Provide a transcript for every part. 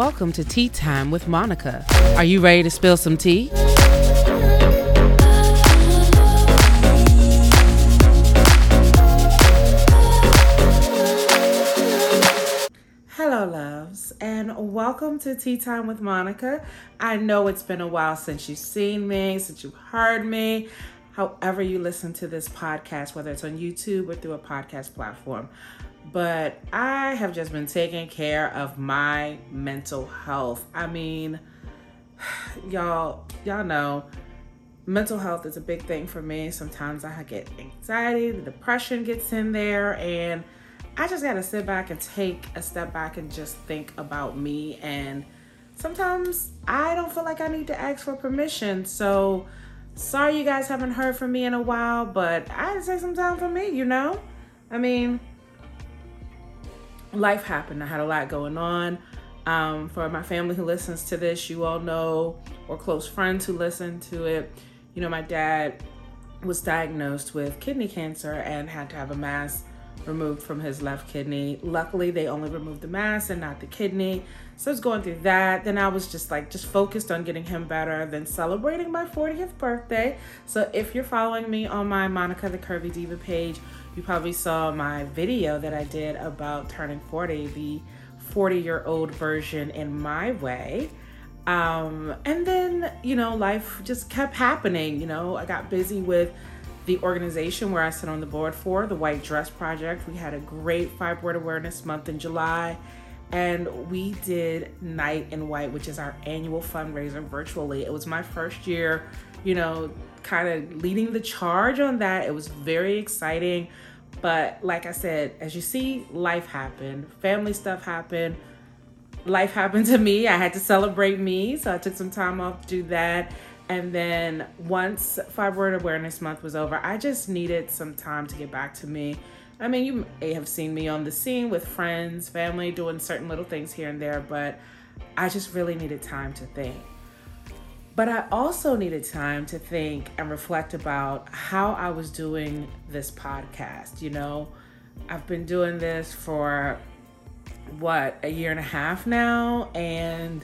welcome to Tea Time with Monica. Are you ready to spill some tea? Hello, loves, and welcome to Tea Time with Monica. I know it's been a while since you've seen me, since you've heard me, however, you listen to this podcast, whether it's on YouTube or through a podcast platform but I have just been taking care of my mental health. I mean, y'all, y'all know mental health is a big thing for me. Sometimes I get anxiety, the depression gets in there, and I just got to sit back and take a step back and just think about me. And sometimes I don't feel like I need to ask for permission. So, sorry you guys haven't heard from me in a while, but I had to take some time for me, you know? I mean, life happened. I had a lot going on. Um, for my family who listens to this, you all know, or close friends who listen to it, you know, my dad was diagnosed with kidney cancer and had to have a mass removed from his left kidney. Luckily, they only removed the mass and not the kidney. So I was going through that. Then I was just like, just focused on getting him better, then celebrating my 40th birthday. So if you're following me on my Monica the Curvy Diva page, you probably saw my video that I did about turning 40, the 40 year old version in my way. Um, and then, you know, life just kept happening. You know, I got busy with the organization where I sit on the board for, the White Dress Project. We had a great Fibroid Awareness Month in July. And we did Night in White, which is our annual fundraiser virtually. It was my first year, you know, kind of leading the charge on that. It was very exciting. But like I said, as you see, life happened, family stuff happened. Life happened to me. I had to celebrate me. So I took some time off to do that. And then once Fibroid Awareness Month was over, I just needed some time to get back to me. I mean, you may have seen me on the scene with friends, family, doing certain little things here and there, but I just really needed time to think. But I also needed time to think and reflect about how I was doing this podcast. You know, I've been doing this for what, a year and a half now. And,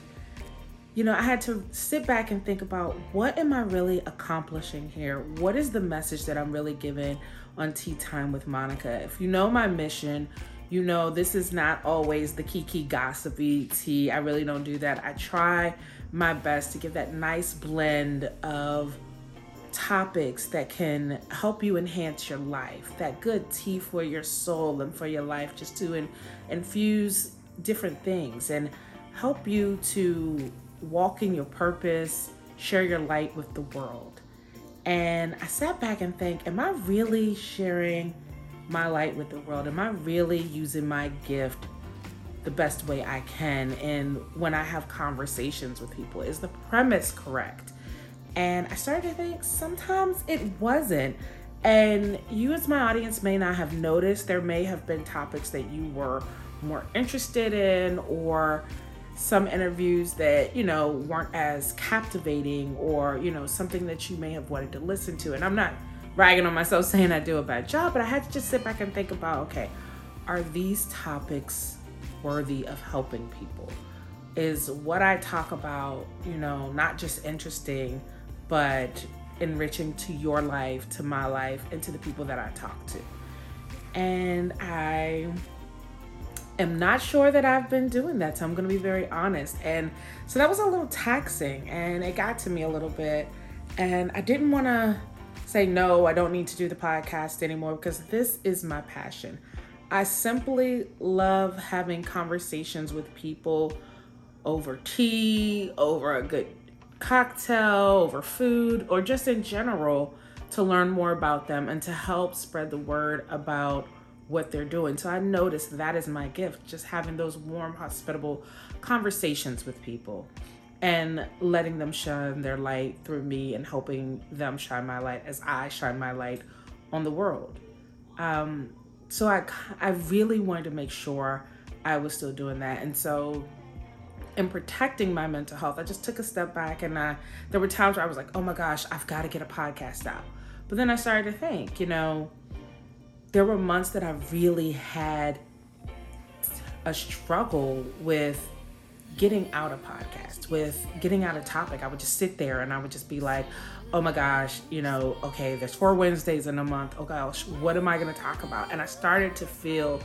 you know, I had to sit back and think about what am I really accomplishing here? What is the message that I'm really giving on Tea Time with Monica? If you know my mission, you know this is not always the kiki gossipy tea. I really don't do that. I try my best to give that nice blend of topics that can help you enhance your life, that good tea for your soul and for your life, just to in, infuse different things and help you to walk in your purpose, share your light with the world. And I sat back and think, am I really sharing my light with the world? Am I really using my gift the best way I can. And when I have conversations with people, is the premise correct? And I started to think sometimes it wasn't. And you, as my audience, may not have noticed. There may have been topics that you were more interested in, or some interviews that, you know, weren't as captivating, or, you know, something that you may have wanted to listen to. And I'm not ragging on myself saying I do a bad job, but I had to just sit back and think about okay, are these topics worthy of helping people? Is what I talk about, you know, not just interesting, but enriching to your life, to my life, and to the people that I talk to. And I am not sure that I've been doing that. So I'm to be very honest. And so that was a little taxing and it got to me a little bit. And I didn't want to say, no, I don't need to do the podcast anymore because this is my passion. I simply love having conversations with people over tea, over a good cocktail, over food, or just in general to learn more about them and to help spread the word about what they're doing. So I noticed that is my gift, just having those warm, hospitable conversations with people and letting them shine their light through me and helping them shine my light as I shine my light on the world. Um, so I, I really wanted to make sure I was still doing that. And so in protecting my mental health, I just took a step back and I, there were times where I was like, oh my gosh, I've got to get a podcast out. But then I started to think, you know, there were months that I really had a struggle with getting out a podcast, with getting out a topic. I would just sit there and I would just be like, oh my gosh, you know, okay, there's four Wednesdays in a month. Oh gosh, what am I going to talk about? And I started to feel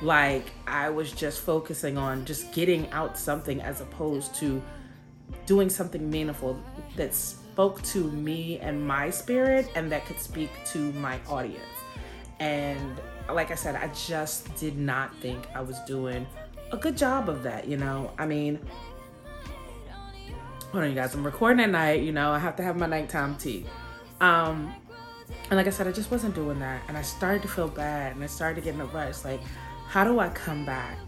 like I was just focusing on just getting out something as opposed to doing something meaningful that spoke to me and my spirit and that could speak to my audience. And like I said, I just did not think I was doing a good job of that, you know? I mean, hold on, you guys, I'm recording at night, you know, I have to have my nighttime tea. Um, and like I said, I just wasn't doing that. And I started to feel bad and I started to get in a rush. Like, how do I come back?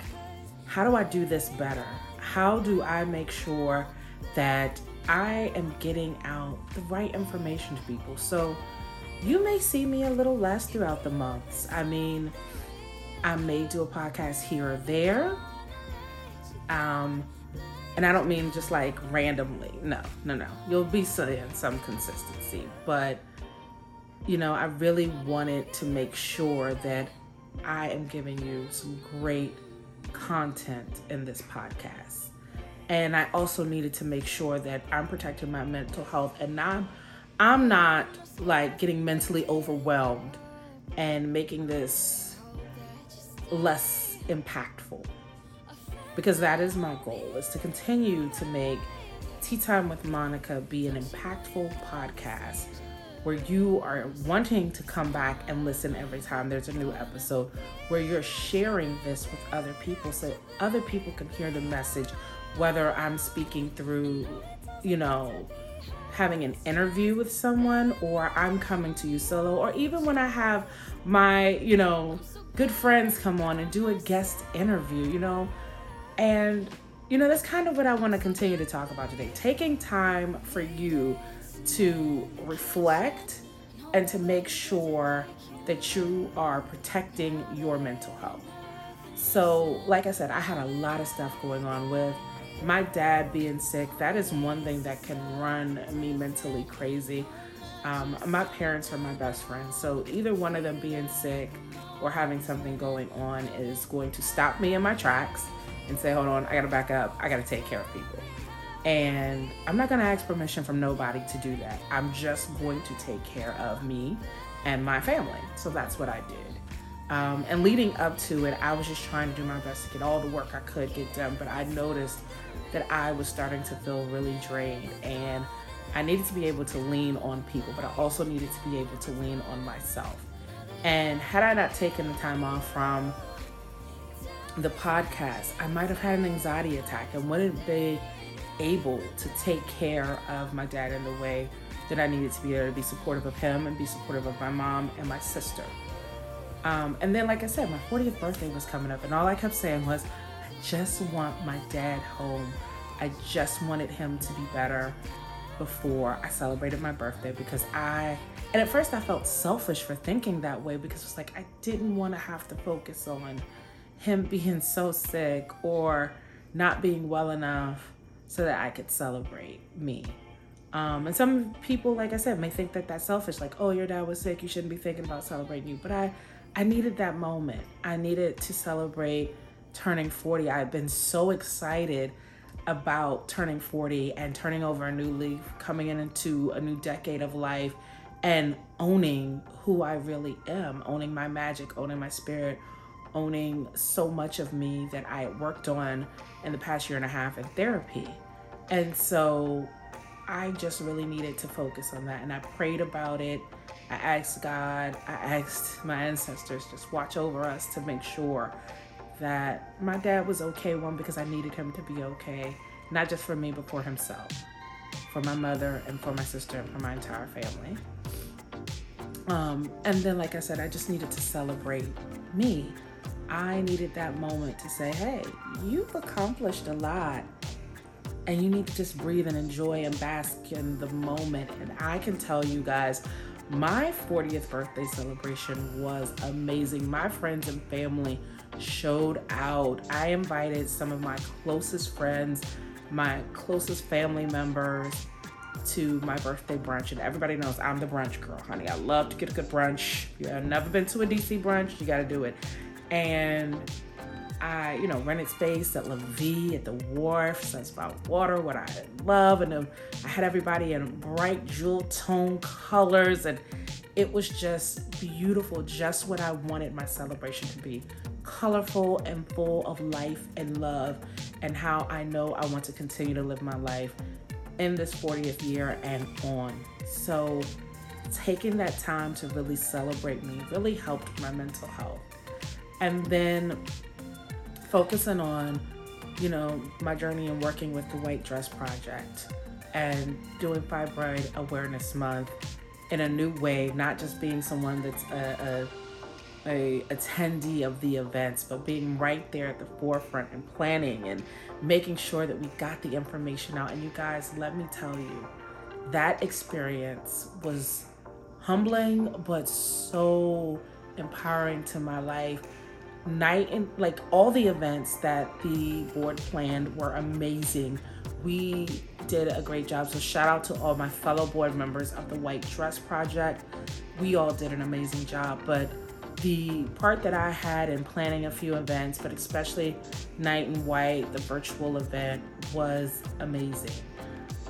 How do I do this better? How do I make sure that I am getting out the right information to people? So, you may see me a little less throughout the months. I mean, I may do a podcast here or there. Um, and I don't mean just like randomly. No, no, no. You'll be seeing some consistency. But, you know, I really wanted to make sure that I am giving you some great content in this podcast. And I also needed to make sure that I'm protecting my mental health and not I'm not like getting mentally overwhelmed and making this less impactful because that is my goal is to continue to make tea time with monica be an impactful podcast where you are wanting to come back and listen every time there's a new episode where you're sharing this with other people so other people can hear the message whether i'm speaking through you know having an interview with someone or I'm coming to you solo or even when I have my, you know, good friends come on and do a guest interview, you know. And you know, that's kind of what I want to continue to talk about today. Taking time for you to reflect and to make sure that you are protecting your mental health. So, like I said, I had a lot of stuff going on with my dad being sick, that is one thing that can run me mentally crazy. Um, my parents are my best friends, so either one of them being sick or having something going on is going to stop me in my tracks and say, Hold on, I gotta back up, I gotta take care of people. And I'm not gonna ask permission from nobody to do that. I'm just going to take care of me and my family. So that's what I did. Um, and leading up to it, I was just trying to do my best to get all the work I could get done. But I noticed that I was starting to feel really drained and I needed to be able to lean on people, but I also needed to be able to lean on myself. And had I not taken the time off from the podcast, I might have had an anxiety attack and wouldn't be able to take care of my dad in the way that I needed to be able to be supportive of him and be supportive of my mom and my sister. Um, and then, like I said, my 40th birthday was coming up, and all I kept saying was, I just want my dad home. I just wanted him to be better before I celebrated my birthday because I, and at first I felt selfish for thinking that way because it's like I didn't want to have to focus on him being so sick or not being well enough so that I could celebrate me. Um, and some people, like I said, may think that that's selfish, like, oh, your dad was sick, you shouldn't be thinking about celebrating you. But I, I needed that moment. I needed to celebrate turning 40. I've been so excited about turning 40 and turning over a new leaf, coming into a new decade of life and owning who I really am, owning my magic, owning my spirit, owning so much of me that I worked on in the past year and a half in therapy. And so I just really needed to focus on that. And I prayed about it. I asked God, I asked my ancestors, just watch over us to make sure that my dad was okay, one, because I needed him to be okay, not just for me, but for himself, for my mother, and for my sister, and for my entire family. Um, and then, like I said, I just needed to celebrate me. I needed that moment to say, hey, you've accomplished a lot. And you need to just breathe and enjoy and bask in the moment. And I can tell you guys, my 40th birthday celebration was amazing. My friends and family showed out. I invited some of my closest friends, my closest family members to my birthday brunch. And everybody knows I'm the brunch girl, honey. I love to get a good brunch. If you have never been to a DC brunch, you got to do it. And I, you know, rented space at La Vie at the wharf, Sunspot Water, what I love. And then I had everybody in bright jewel tone colors. And it was just beautiful, just what I wanted my celebration to be colorful and full of life and love, and how I know I want to continue to live my life in this 40th year and on. So, taking that time to really celebrate me really helped my mental health. And then focusing on, you know, my journey in working with the White Dress Project and doing Fibroid Awareness Month in a new way, not just being someone that's a, a, a attendee of the events, but being right there at the forefront and planning and making sure that we got the information out. And you guys, let me tell you, that experience was humbling, but so empowering to my life. Night and like all the events that the board planned were amazing. We did a great job. So shout out to all my fellow board members of the White Dress Project. We all did an amazing job, but the part that I had in planning a few events, but especially Night in White, the virtual event, was amazing.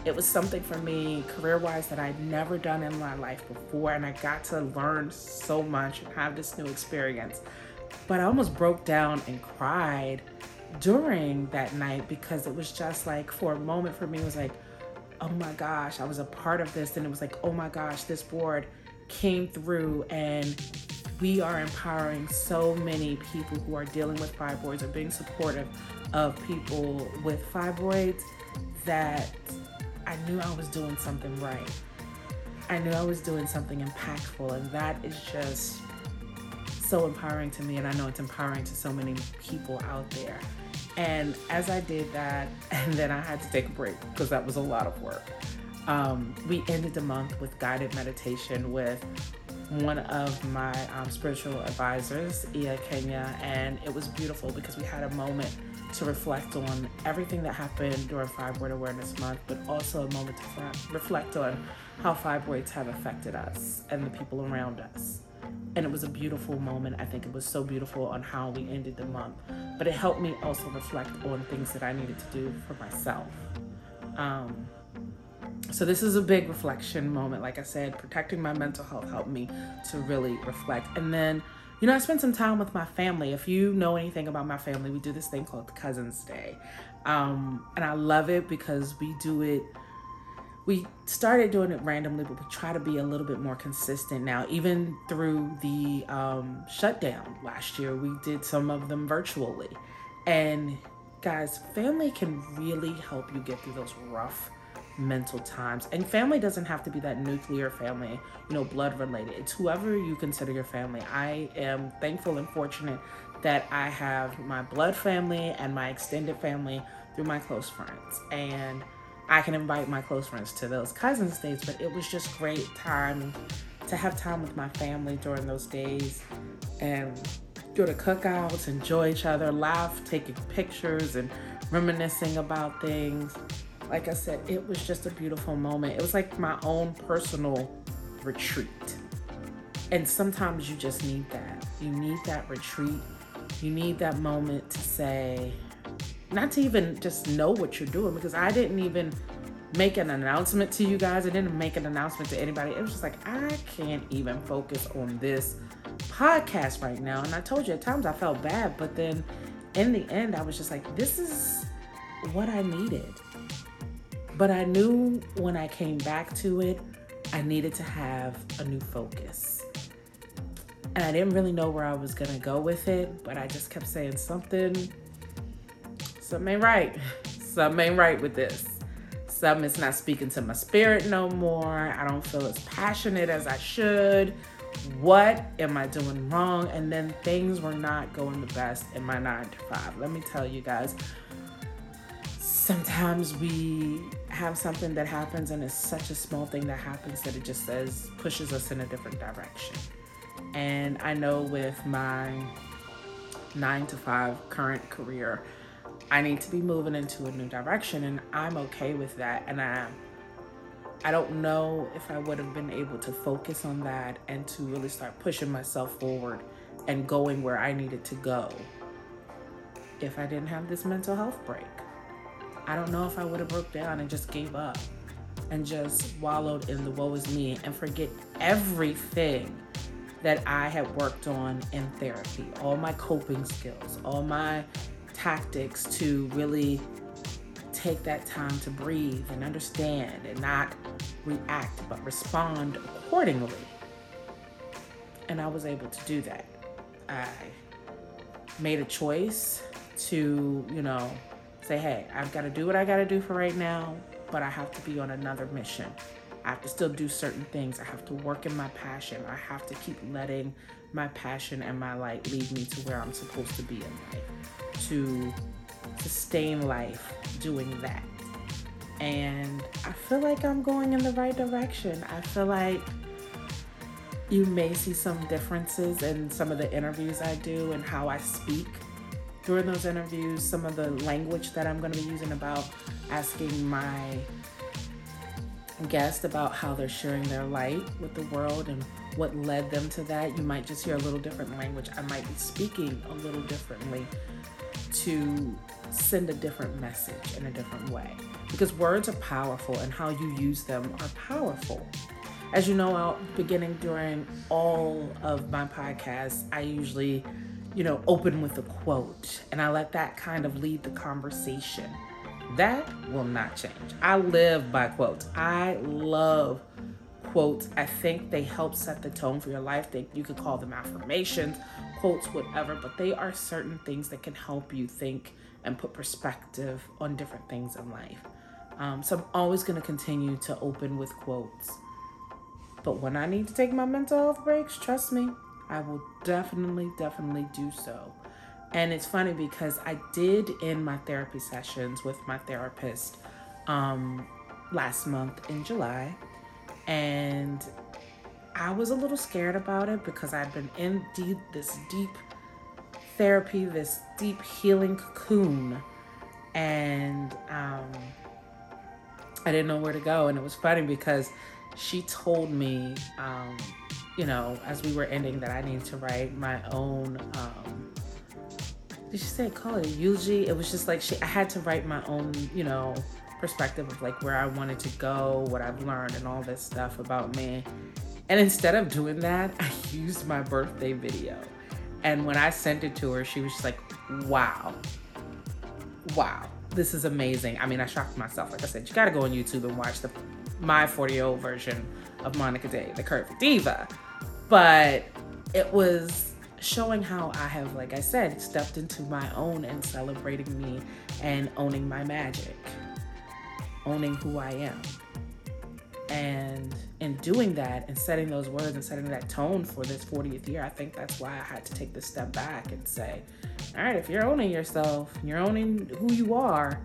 It was something for me career wise that I'd never done in my life before, and I got to learn so much and have this new experience. But I almost broke down and cried during that night because it was just like for a moment for me it was like oh my gosh i was a part of this. And it was like oh my gosh this board came through and we are empowering so many people who are dealing with fibroids or being supportive of people with fibroids that i knew i was doing something right. I knew i was doing something impactful. And that is just so empowering to me and i know it's empowering to so many people out there and as I did that, and then I had to take a break because that was a lot of work. Um, we ended the month with guided meditation with one of my um, spiritual advisors, Ia Kenya, and it was beautiful because we had a moment to reflect on everything that happened during Fibroid Awareness Month, but also a moment to reflect on how fibroids have affected us and the people around us and it was a beautiful moment. I think it was so beautiful on how we ended the month, but it helped me also reflect on things that I needed to do for myself. Um, so this is a big reflection moment. Like I said, protecting my mental health helped me to really reflect. And then, you know, I spent some time with my family. If you know anything about my family, we do this thing called Cousins Day. Um, and I love it because we do it we started doing it randomly, but we try to be a little bit more consistent now. Even through the um, shutdown last year, we did some of them virtually. And guys, family can really help you get through those rough mental times. And family doesn't have to be that nuclear family, you know, blood related. It's whoever you consider your family. I am thankful and fortunate that I have my blood family and my extended family through my close friends. And I can invite my close friends to those cousins days, but it was just great time to have time with my family during those days and go to cookouts, enjoy each other, laugh, taking pictures and reminiscing about things. Like I said, it was just a beautiful moment. It was like my own personal retreat. And sometimes you just need that. You need that retreat. You need that moment to say, not to even just know what you're doing because I didn't even make an announcement to you guys. I didn't make an announcement to anybody. It was just like, I can't even focus on this podcast right now. And I told you at times I felt bad, but then in the end, I was just like, this is what I needed. But I knew when I came back to it, I needed to have a new focus. And I didn't really know where I was going to go with it, but I just kept saying something something ain't right. something ain't right with this. Something is not speaking to my spirit no more. I don't feel as passionate as I should. What am I doing wrong? And then things were not going the best in my nine to five. Let me tell you guys, sometimes we have something that happens and it's such a small thing that happens that it just says pushes us in a different direction. And I know with my nine to five current career, I need to be moving into a new direction and I'm okay with that and I I don't know if I would have been able to focus on that and to really start pushing myself forward and going where I needed to go if I didn't have this mental health break. I don't know if I would have broke down and just gave up and just wallowed in the woe is me and forget everything that I had worked on in therapy, all my coping skills, all my tactics to really take that time to breathe and understand and not react but respond accordingly. And I was able to do that. I made a choice to, you know, say, hey, I've got to do what I got to do for right now, but I have to be on another mission. I have to still do certain things. I have to work in my passion. I have to keep letting my passion and my light lead me to where I'm supposed to be in life, to sustain life doing that. And I feel like I'm going in the right direction. I feel like you may see some differences in some of the interviews I do and how I speak during those interviews, some of the language that I'm going to be using about asking my guest about how they're sharing their light with the world and what led them to that. You might just hear a little different language. I might be speaking a little differently to send a different message in a different way because words are powerful and how you use them are powerful. As you know, out beginning during all of my podcasts, I usually, you know, open with a quote and I let that kind of lead the conversation. That will not change. I live by quotes. I love quotes. I think they help set the tone for your life. They, you could call them affirmations, quotes, whatever, but they are certain things that can help you think and put perspective on different things in life. Um, so I'm always going to continue to open with quotes. But when I need to take my mental health breaks, trust me, I will definitely, definitely do so. And it's funny because I did in my therapy sessions with my therapist um, last month in July. And I was a little scared about it because I'd been in deep, this deep therapy, this deep healing cocoon. And um, I didn't know where to go. And it was funny because she told me, um, you know, as we were ending, that I needed to write my own. Um, did she say call it eulogy? It was just like she. I had to write my own, you know, perspective of like where I wanted to go, what I've learned, and all this stuff about me. And instead of doing that, I used my birthday video. And when I sent it to her, she was just like, wow, wow, this is amazing. I mean, I shocked myself. Like I said, you got to go on YouTube and watch the my 40 year old version of Monica Day, the Curvy Diva. But it was showing how I have, like I said, stepped into my own and celebrating me and owning my magic, owning who I am. And in doing that and setting those words and setting that tone for this 40th year, I think that's why I had to take this step back and say, all right, if you're owning yourself, you're owning who you are,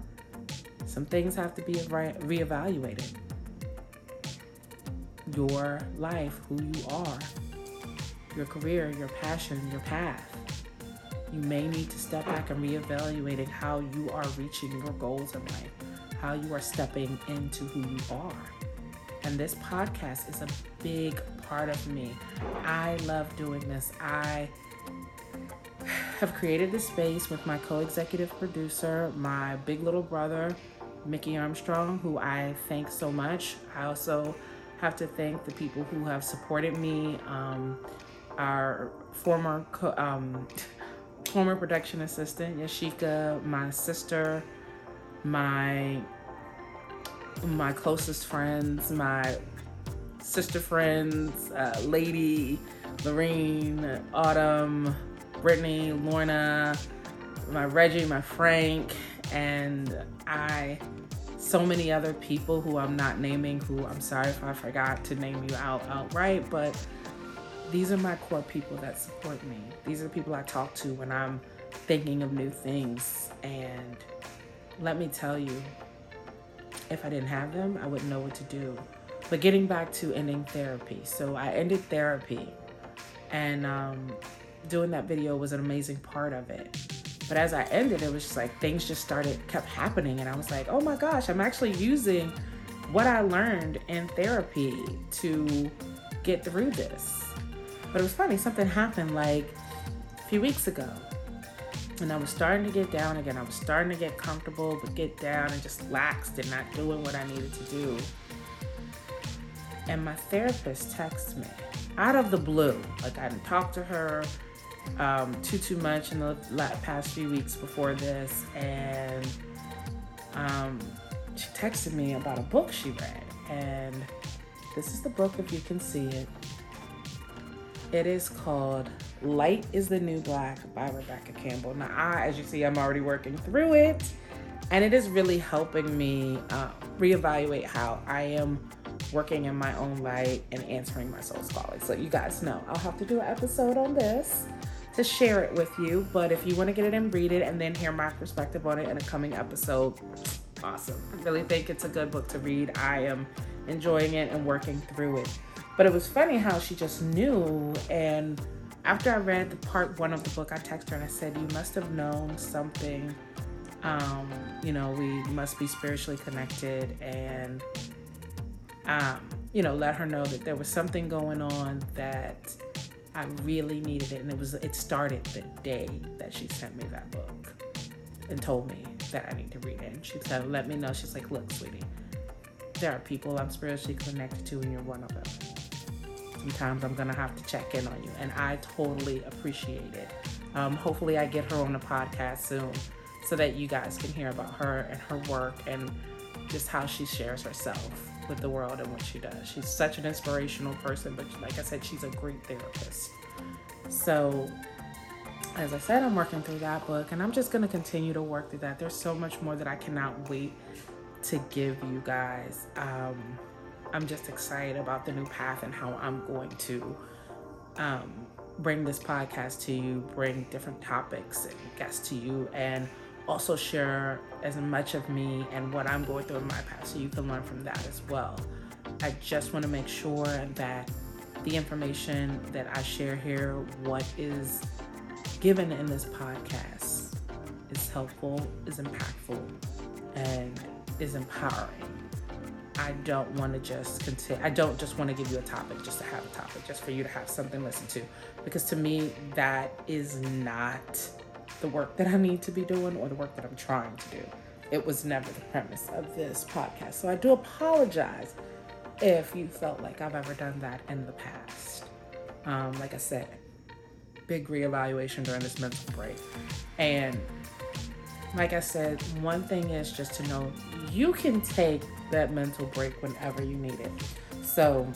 some things have to be re- reevaluated your life, who you are, your career, your passion, your path. You may need to step back and reevaluate how you are reaching your goals in life, how you are stepping into who you are. And this podcast is a big part of me. I love doing this. I have created this space with my co executive producer, my big little brother, Mickey Armstrong, who I thank so much. I also have to thank the people who have supported me. Um, our former co- um, former production assistant Yashika, my sister, my my closest friends, my sister friends, uh, Lady, Lorene, Autumn, Brittany, Lorna, my Reggie, my Frank, and I so many other people who I'm not naming, who I'm sorry if I forgot to name you out outright, but these are my core people that support me. These are the people I talk to when I'm thinking of new things. And let me tell you, if I didn't have them, I wouldn't know what to do. But getting back to ending therapy. So I ended therapy, and um, doing that video was an amazing part of it. But as I ended, it was just like things just started, kept happening. And I was like, oh my gosh, I'm actually using what I learned in therapy to get through this. But it was funny, something happened like a few weeks ago. And I was starting to get down again. I was starting to get comfortable, but get down and just laxed and not doing what I needed to do. And my therapist texts me out of the blue. Like I didn't talk to her um, too too much in the past few weeks before this, and um, she texted me about a book she read, and this is the book if you can see it. It is called Light is the New Black by Rebecca Campbell. Now, I, as you see, I'm already working through it, and it is really helping me uh, reevaluate how I am working in my own light and answering my soul's calling. So, you guys know I'll have to do an episode on this to share it with you. But if you want to get it and read it and then hear my perspective on it in a coming episode, awesome. I really think it's a good book to read. I am enjoying it and working through it. But it was funny how she just knew. And after I read the part one of the book, I texted her and I said, You must have known something. Um, you know, we must be spiritually connected and, um, you know, let her know that there was something going on that I really needed it. And it was, it started the day that she sent me that book and told me that I need to read it. And she said, Let me know. She's like, Look, sweetie, there are people I'm spiritually connected to, and you're one of them. Sometimes I'm gonna have to check in on you, and I totally appreciate it. Um, hopefully, I get her on the podcast soon so that you guys can hear about her and her work and just how she shares herself with the world and what she does. She's such an inspirational person, but like I said, she's a great therapist. So, as I said, I'm working through that book and I'm just going to continue to work through that. There's so much more that I cannot wait to give you guys. Um, I'm just excited about the new path and how I'm going to um, bring this podcast to you, bring different topics and guests to you, and also share as much of me and what I'm going through in my past so you can learn from that as well. I just want to make sure that the information that I share here, what is given in this podcast, is helpful, is impactful, and is empowering. I don't want to just continue. I don't just want to give you a topic just to have a topic, just for you to have something to listen to. Because to me, that is not the work that I need to be doing or the work that I'm trying to do. It was never the premise of this podcast. So I do apologize if you felt like I've ever done that in the past. Um, like I said, big reevaluation during this mental break. And like I said, one thing is just to know you can take that mental break whenever you need it. So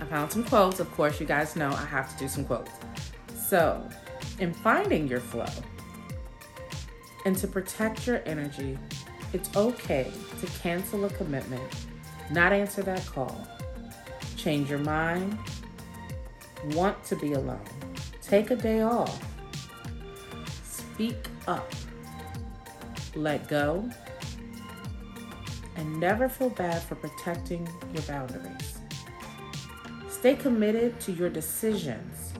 I found some quotes. Of course, you guys know I have to do some quotes. So, in finding your flow and to protect your energy, it's okay to cancel a commitment, not answer that call, change your mind, want to be alone, take a day off, speak up let go, and never feel bad for protecting your boundaries. Stay committed to your decisions,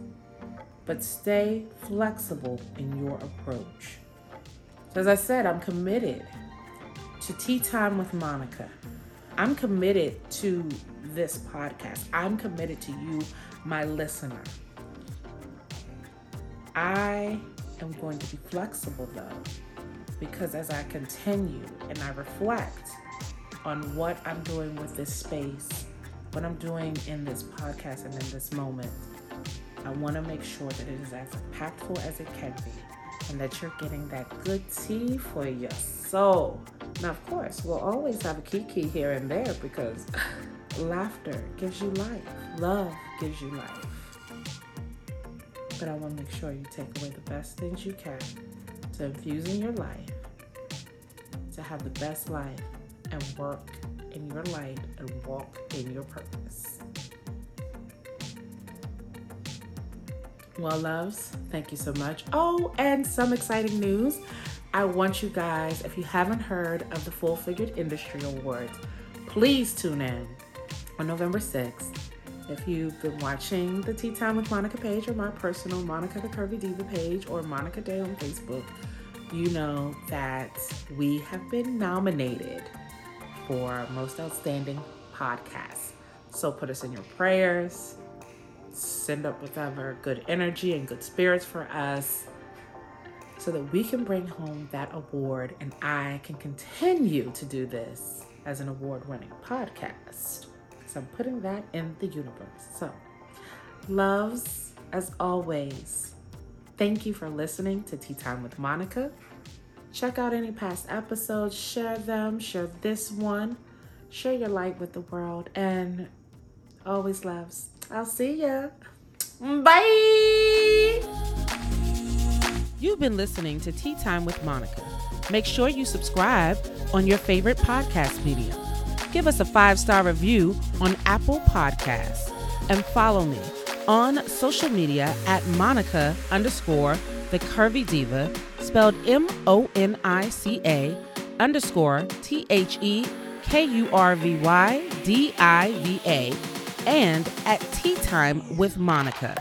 but stay flexible in your approach. So, as I said, I'm committed to Tea Time with Monica. I'm committed to this podcast. I'm committed to you, my listener. I am going to be flexible though because as I continue and I reflect on what I'm doing with this space, what I'm doing in this podcast and in this moment, I want to make sure that it is as impactful as it can be and that you're getting that good tea for your soul. Now, of course, we'll always have a kiki here and there because laughter gives you life, love gives you life. But I want to make sure you take away the best things you can to infuse in your life, to have the best life and work in your light and walk in your purpose. Well, loves, thank you so much. Oh, and some exciting news. I want you guys, if you haven't heard of the Full Figured Industry Awards, please tune in on November 6th. If you've been watching the Tea Time with Monica page or my personal Monica the Curvy Diva page or Monica Day on Facebook, you know that we have been nominated for Most Outstanding Podcast. So put us in your prayers. Send up whatever good energy and good spirits for us. so that we can bring home that award and I can continue to do this as an award winning podcast. I'm putting that in the universe. So, loves, as always, thank you for listening to Tea Time with Monica. Check out any past episodes, share them, share this one, share your light with the world, and always loves. I'll see ya. Bye. You've been listening to Tea Time with Monica. Make sure you subscribe on your favorite podcast medium. Give us a five star review on Apple Podcasts and follow me on social media at Monica underscore the Curvy Diva, spelled M O N I C A underscore T H E K U R V Y D I V A and at Tea Time with Monica.